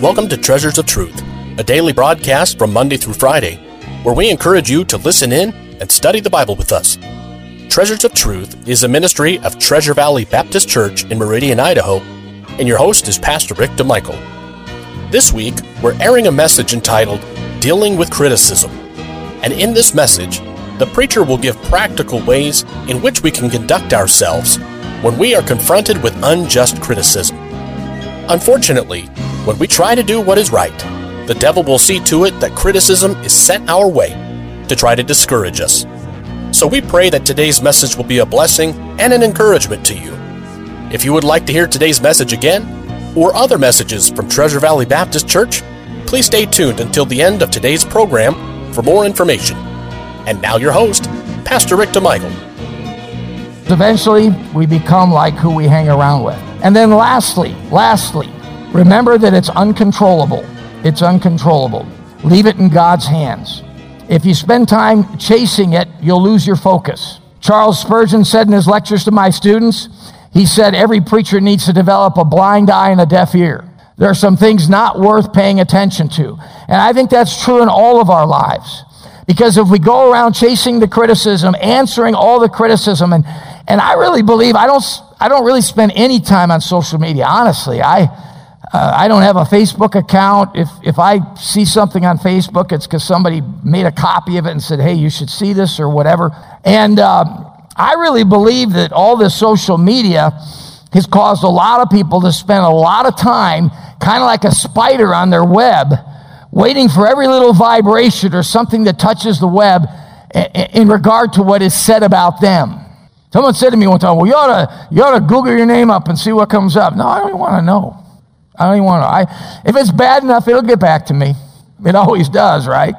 Welcome to Treasures of Truth, a daily broadcast from Monday through Friday, where we encourage you to listen in and study the Bible with us. Treasures of Truth is a ministry of Treasure Valley Baptist Church in Meridian, Idaho, and your host is Pastor Rick DeMichael. This week, we're airing a message entitled Dealing with Criticism. And in this message, the preacher will give practical ways in which we can conduct ourselves when we are confronted with unjust criticism. Unfortunately, when we try to do what is right, the devil will see to it that criticism is sent our way to try to discourage us. So we pray that today's message will be a blessing and an encouragement to you. If you would like to hear today's message again, or other messages from Treasure Valley Baptist Church, please stay tuned until the end of today's program for more information. And now your host, Pastor Rick DeMichael. Eventually, we become like who we hang around with. And then lastly, lastly, Remember that it's uncontrollable. It's uncontrollable. Leave it in God's hands. If you spend time chasing it, you'll lose your focus. Charles Spurgeon said in his lectures to my students, he said, every preacher needs to develop a blind eye and a deaf ear. There are some things not worth paying attention to. And I think that's true in all of our lives. Because if we go around chasing the criticism, answering all the criticism, and, and I really believe I don't, I don't really spend any time on social media, honestly. I, uh, I don't have a Facebook account. If, if I see something on Facebook, it's because somebody made a copy of it and said, hey, you should see this or whatever. And um, I really believe that all this social media has caused a lot of people to spend a lot of time, kind of like a spider on their web, waiting for every little vibration or something that touches the web in regard to what is said about them. Someone said to me one time, well, you ought to, you ought to Google your name up and see what comes up. No, I don't want to know. I don't even want to. I, if it's bad enough, it'll get back to me. It always does, right?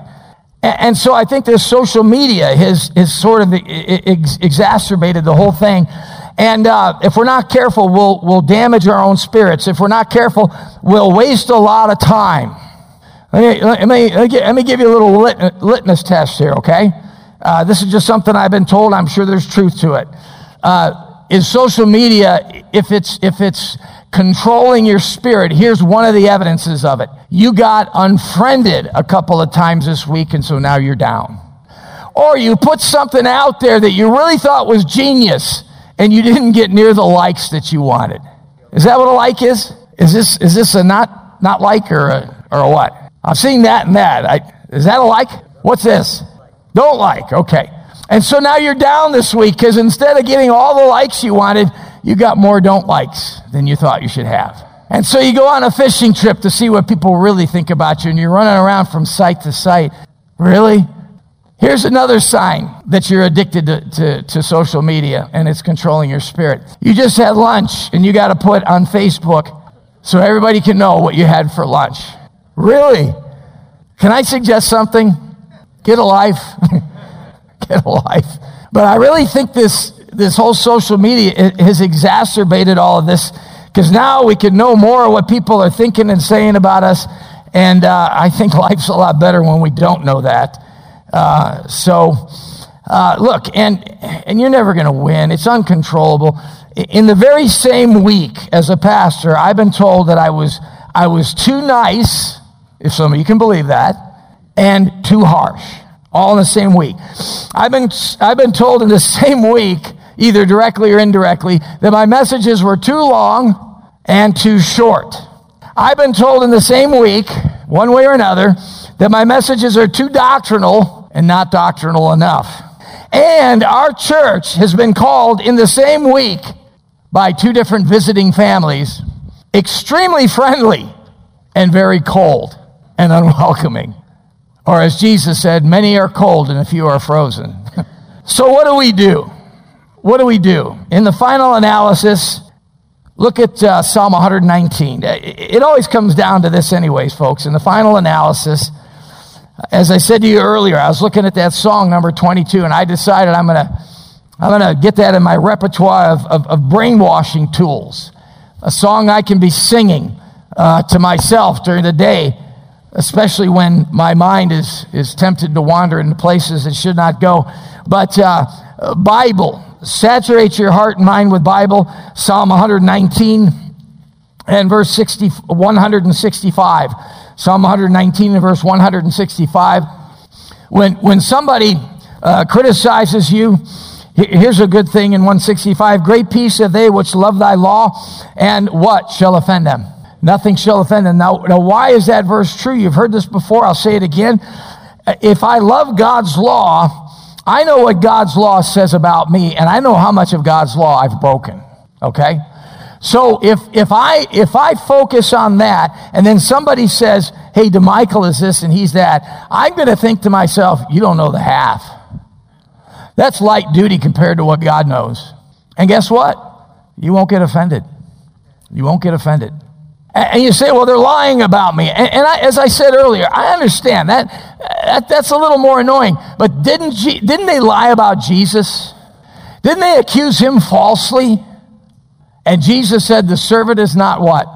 And, and so I think this social media has, has sort of ex- exacerbated the whole thing. And uh, if we're not careful, we'll, we'll damage our own spirits. If we're not careful, we'll waste a lot of time. Let me, let me, let me give you a little lit, litmus test here, okay? Uh, this is just something I've been told. I'm sure there's truth to it. Uh, is social media, if it's, if it's controlling your spirit. Here's one of the evidences of it. You got unfriended a couple of times this week, and so now you're down. Or you put something out there that you really thought was genius, and you didn't get near the likes that you wanted. Is that what a like is? Is this, is this a not, not like or a, or a what? I've seen that and that. I, is that a like? What's this? Don't like. Okay. And so now you're down this week because instead of getting all the likes you wanted, you got more don't likes than you thought you should have. And so you go on a fishing trip to see what people really think about you, and you're running around from site to site. Really? Here's another sign that you're addicted to, to, to, social media and it's controlling your spirit. You just had lunch and you got to put on Facebook so everybody can know what you had for lunch. Really? Can I suggest something? Get a life. Get a life. But I really think this this whole social media has exacerbated all of this because now we can know more of what people are thinking and saying about us. And uh, I think life's a lot better when we don't know that. Uh, so, uh, look, and, and you're never going to win, it's uncontrollable. In the very same week as a pastor, I've been told that I was, I was too nice, if some of you can believe that, and too harsh, all in the same week. I've been, I've been told in the same week either directly or indirectly, that my messages were too long and too short. I've been told in the same week, one way or another, that my messages are too doctrinal and not doctrinal enough. And our church has been called in the same week by two different visiting families extremely friendly and very cold and unwelcoming. Or as Jesus said, many are cold and a few are frozen. so what do we do? What do we do? In the final analysis, look at uh, Psalm 119. It always comes down to this, anyways, folks. In the final analysis, as I said to you earlier, I was looking at that song number 22, and I decided I'm going to I'm going to get that in my repertoire of, of, of, brainwashing tools. A song I can be singing uh, to myself during the day, especially when my mind is, is tempted to wander into places it should not go. But uh, Bible, saturate your heart and mind with Bible. Psalm 119. and verse 60, 165. Psalm 119 and verse 165. When, when somebody uh, criticizes you, here's a good thing in 165 Great peace have they which love thy law, and what shall offend them? Nothing shall offend them. Now, now, why is that verse true? You've heard this before. I'll say it again. If I love God's law, I know what God's law says about me, and I know how much of God's law I've broken. Okay? So if, if I, if I focus on that and then somebody says, hey, DeMichael is this and he's that, I'm going to think to myself, you don't know the half. That's light duty compared to what God knows. And guess what? You won't get offended. You won't get offended. And you say, well, they're lying about me. And, I, as I said earlier, I understand that, that that's a little more annoying. But didn't, didn't they lie about Jesus? Didn't they accuse him falsely? And Jesus said, The servant is not what?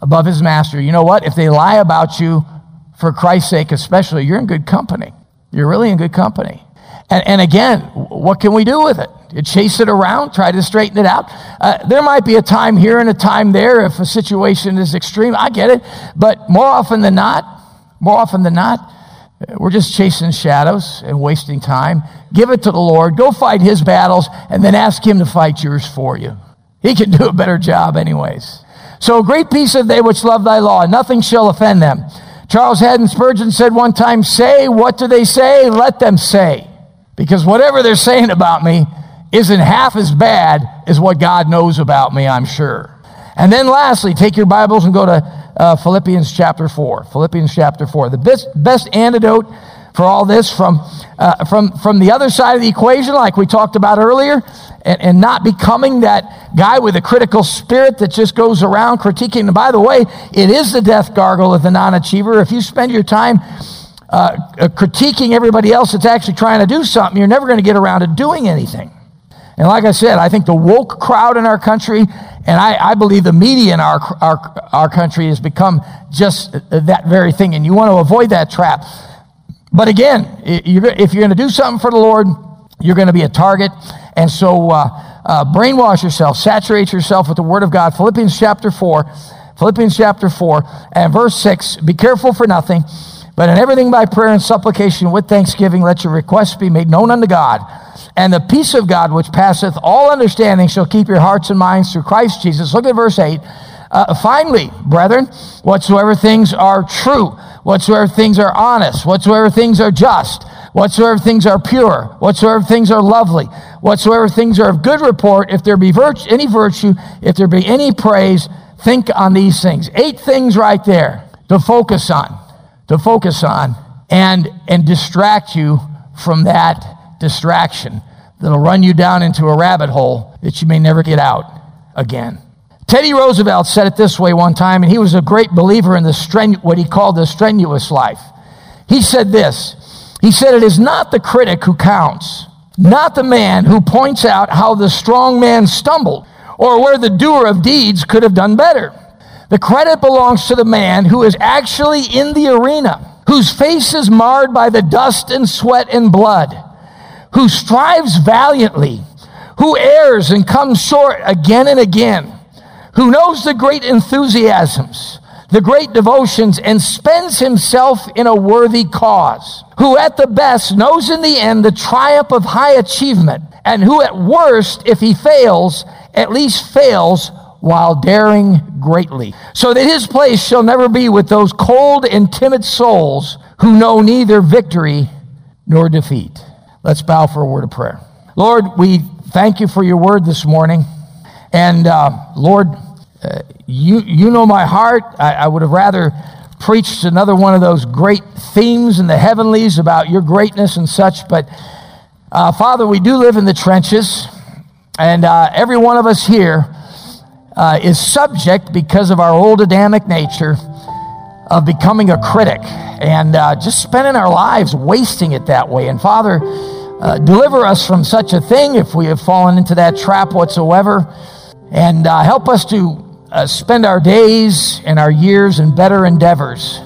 Above his master. You know what? If they lie about you for Christ's sake, especially, you're in good company. You're really in good company. And, and again, what can we do with it? Chase it around, try to straighten it out. Uh, there might be a time here and a time there if a situation is extreme. I get it. But more often than not, more often than not, we're just chasing shadows and wasting time. Give it to the Lord. Go fight his battles and then ask him to fight yours for you. He can do a better job, anyways. So, great peace of they which love thy law, nothing shall offend them. Charles Haddon Spurgeon said one time, Say, what do they say? Let them say. Because whatever they're saying about me isn't half as bad as what God knows about me, I'm sure. And then lastly, take your Bibles and go to uh, Philippians chapter 4. Philippians chapter 4. The best, best antidote for all this from, uh, from, from the other side of the equation, like we talked about earlier, and, and not becoming that guy with a critical spirit that just goes around critiquing. And by the way, it is the death gargle of the non achiever. If you spend your time uh, uh, critiquing everybody else that's actually trying to do something, you're never going to get around to doing anything. And like I said, I think the woke crowd in our country, and I, I, believe the media in our, our, our country has become just that very thing. And you want to avoid that trap. But again, if you're going to do something for the Lord, you're going to be a target. And so uh, uh, brainwash yourself, saturate yourself with the Word of God. Philippians chapter 4, Philippians chapter 4, and verse 6 Be careful for nothing, but in everything by prayer and supplication with thanksgiving, let your requests be made known unto God. And the peace of God, which passeth all understanding, shall keep your hearts and minds through Christ Jesus. Look at verse 8. Uh, finally, brethren, whatsoever things are true, whatsoever things are honest, whatsoever things are just, whatsoever things are pure, whatsoever things are lovely, whatsoever things are of good report, if there be virtue, any virtue, if there be any praise, think on these things. Eight things right there to focus on, to focus on, and, and distract you from that distraction that'll run you down into a rabbit hole that you may never get out again. Teddy Roosevelt said it this way one time, and he was a great believer in the strenu- what he called the strenuous life. He said this he said, It is not the critic who counts, not the man who points out how the strong man stumbled or where the doer of deeds could have done better. The credit belongs to the man who is actually in the arena, whose face is marred by the dust and sweat and blood, who strives valiantly, who errs and comes short again and again, who knows the great enthusiasms the great devotions and spends himself in a worthy cause, who at the best knows in the end the triumph of high achievement, and who at worst, if he fails, at least fails while daring greatly, so that his place shall never be with those cold and timid souls who know neither victory nor defeat. Let's bow for a word of prayer. Lord, we thank you for your word this morning. And uh, Lord, uh, you, you know my heart. I, I would have rather preached another one of those great themes in the heavenlies about your greatness and such. But uh, Father, we do live in the trenches, and uh, every one of us here uh, is subject because of our old Adamic nature of becoming a critic and uh, just spending our lives wasting it that way. And Father, uh, deliver us from such a thing if we have fallen into that trap whatsoever, and uh, help us to uh, spend our days and our years in better endeavors,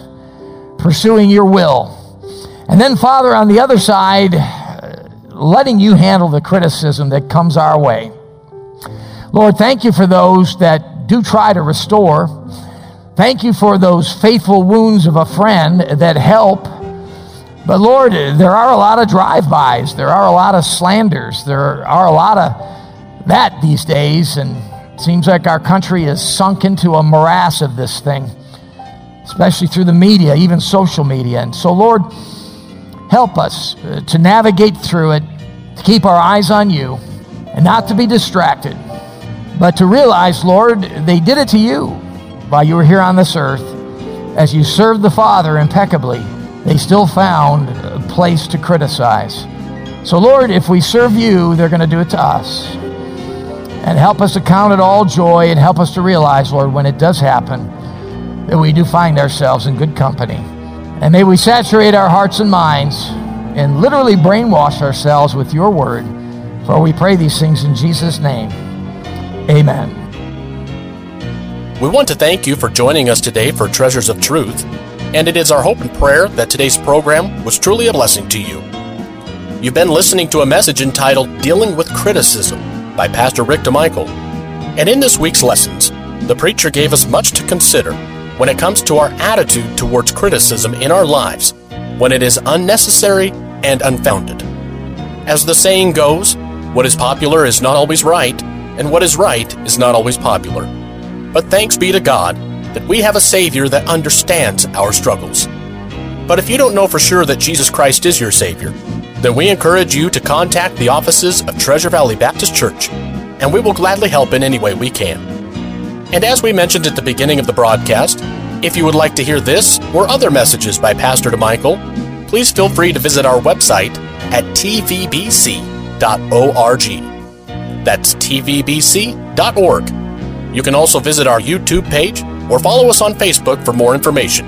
pursuing your will. And then, Father, on the other side, letting you handle the criticism that comes our way. Lord, thank you for those that do try to restore. Thank you for those faithful wounds of a friend that help. But Lord, there are a lot of drive-bys. There are a lot of slanders. There are a lot of that these days. And it seems like our country is sunk into a morass of this thing, especially through the media, even social media. And so, Lord, help us uh, to navigate through it, to keep our eyes on you, and not to be distracted, but to realize, Lord, they did it to you while you were here on this earth. As you served the Father impeccably, they still found a place to criticize. So, Lord, if we serve you, they're going to do it to us. And help us to count it all joy and help us to realize, Lord, when it does happen, that we do find ourselves in good company. And may we saturate our hearts and minds and literally brainwash ourselves with your word. For we pray these things in Jesus' name. Amen. We want to thank you for joining us today for Treasures of Truth, and it is our hope and prayer that today's program was truly a blessing to you. You've been listening to a message entitled Dealing with Criticism by Pastor Rick DeMichael. And in this week's lessons, the preacher gave us much to consider when it comes to our attitude towards criticism in our lives when it is unnecessary and unfounded. As the saying goes, what is popular is not always right, and what is right is not always popular. But thanks be to God that we have a Savior that understands our struggles. But if you don't know for sure that Jesus Christ is your Savior, then we encourage you to contact the offices of Treasure Valley Baptist Church, and we will gladly help in any way we can. And as we mentioned at the beginning of the broadcast, if you would like to hear this or other messages by Pastor DeMichael, please feel free to visit our website at tvbc.org. That's tvbc.org. You can also visit our YouTube page or follow us on Facebook for more information.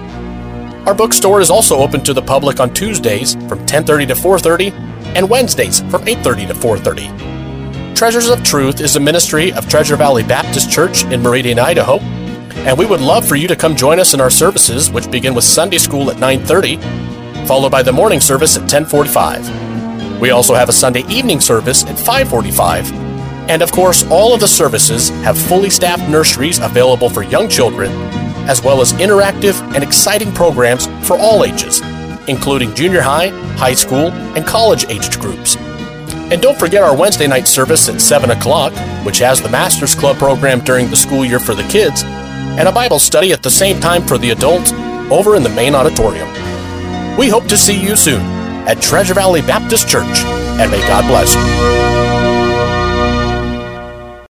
Our bookstore is also open to the public on Tuesdays from 10:30 to 4:30 and Wednesdays from 8:30 to 4:30. Treasures of Truth is a ministry of Treasure Valley Baptist Church in Meridian, Idaho, and we would love for you to come join us in our services which begin with Sunday school at 9:30, followed by the morning service at 10:45. We also have a Sunday evening service at 5:45 and of course, all of the services have fully staffed nurseries available for young children, as well as interactive and exciting programs for all ages, including junior high, high school, and college aged groups. And don't forget our Wednesday night service at 7 o'clock, which has the Masters Club program during the school year for the kids, and a Bible study at the same time for the adults over in the main auditorium. We hope to see you soon at Treasure Valley Baptist Church, and may God bless you.